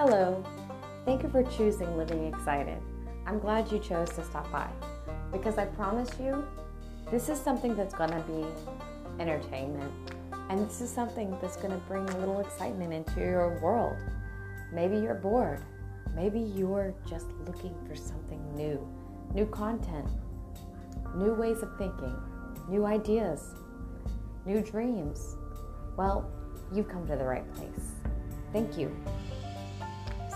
Hello. Thank you for choosing Living Excited. I'm glad you chose to stop by because I promise you, this is something that's going to be entertainment and this is something that's going to bring a little excitement into your world. Maybe you're bored. Maybe you're just looking for something new, new content, new ways of thinking, new ideas, new dreams. Well, you've come to the right place. Thank you.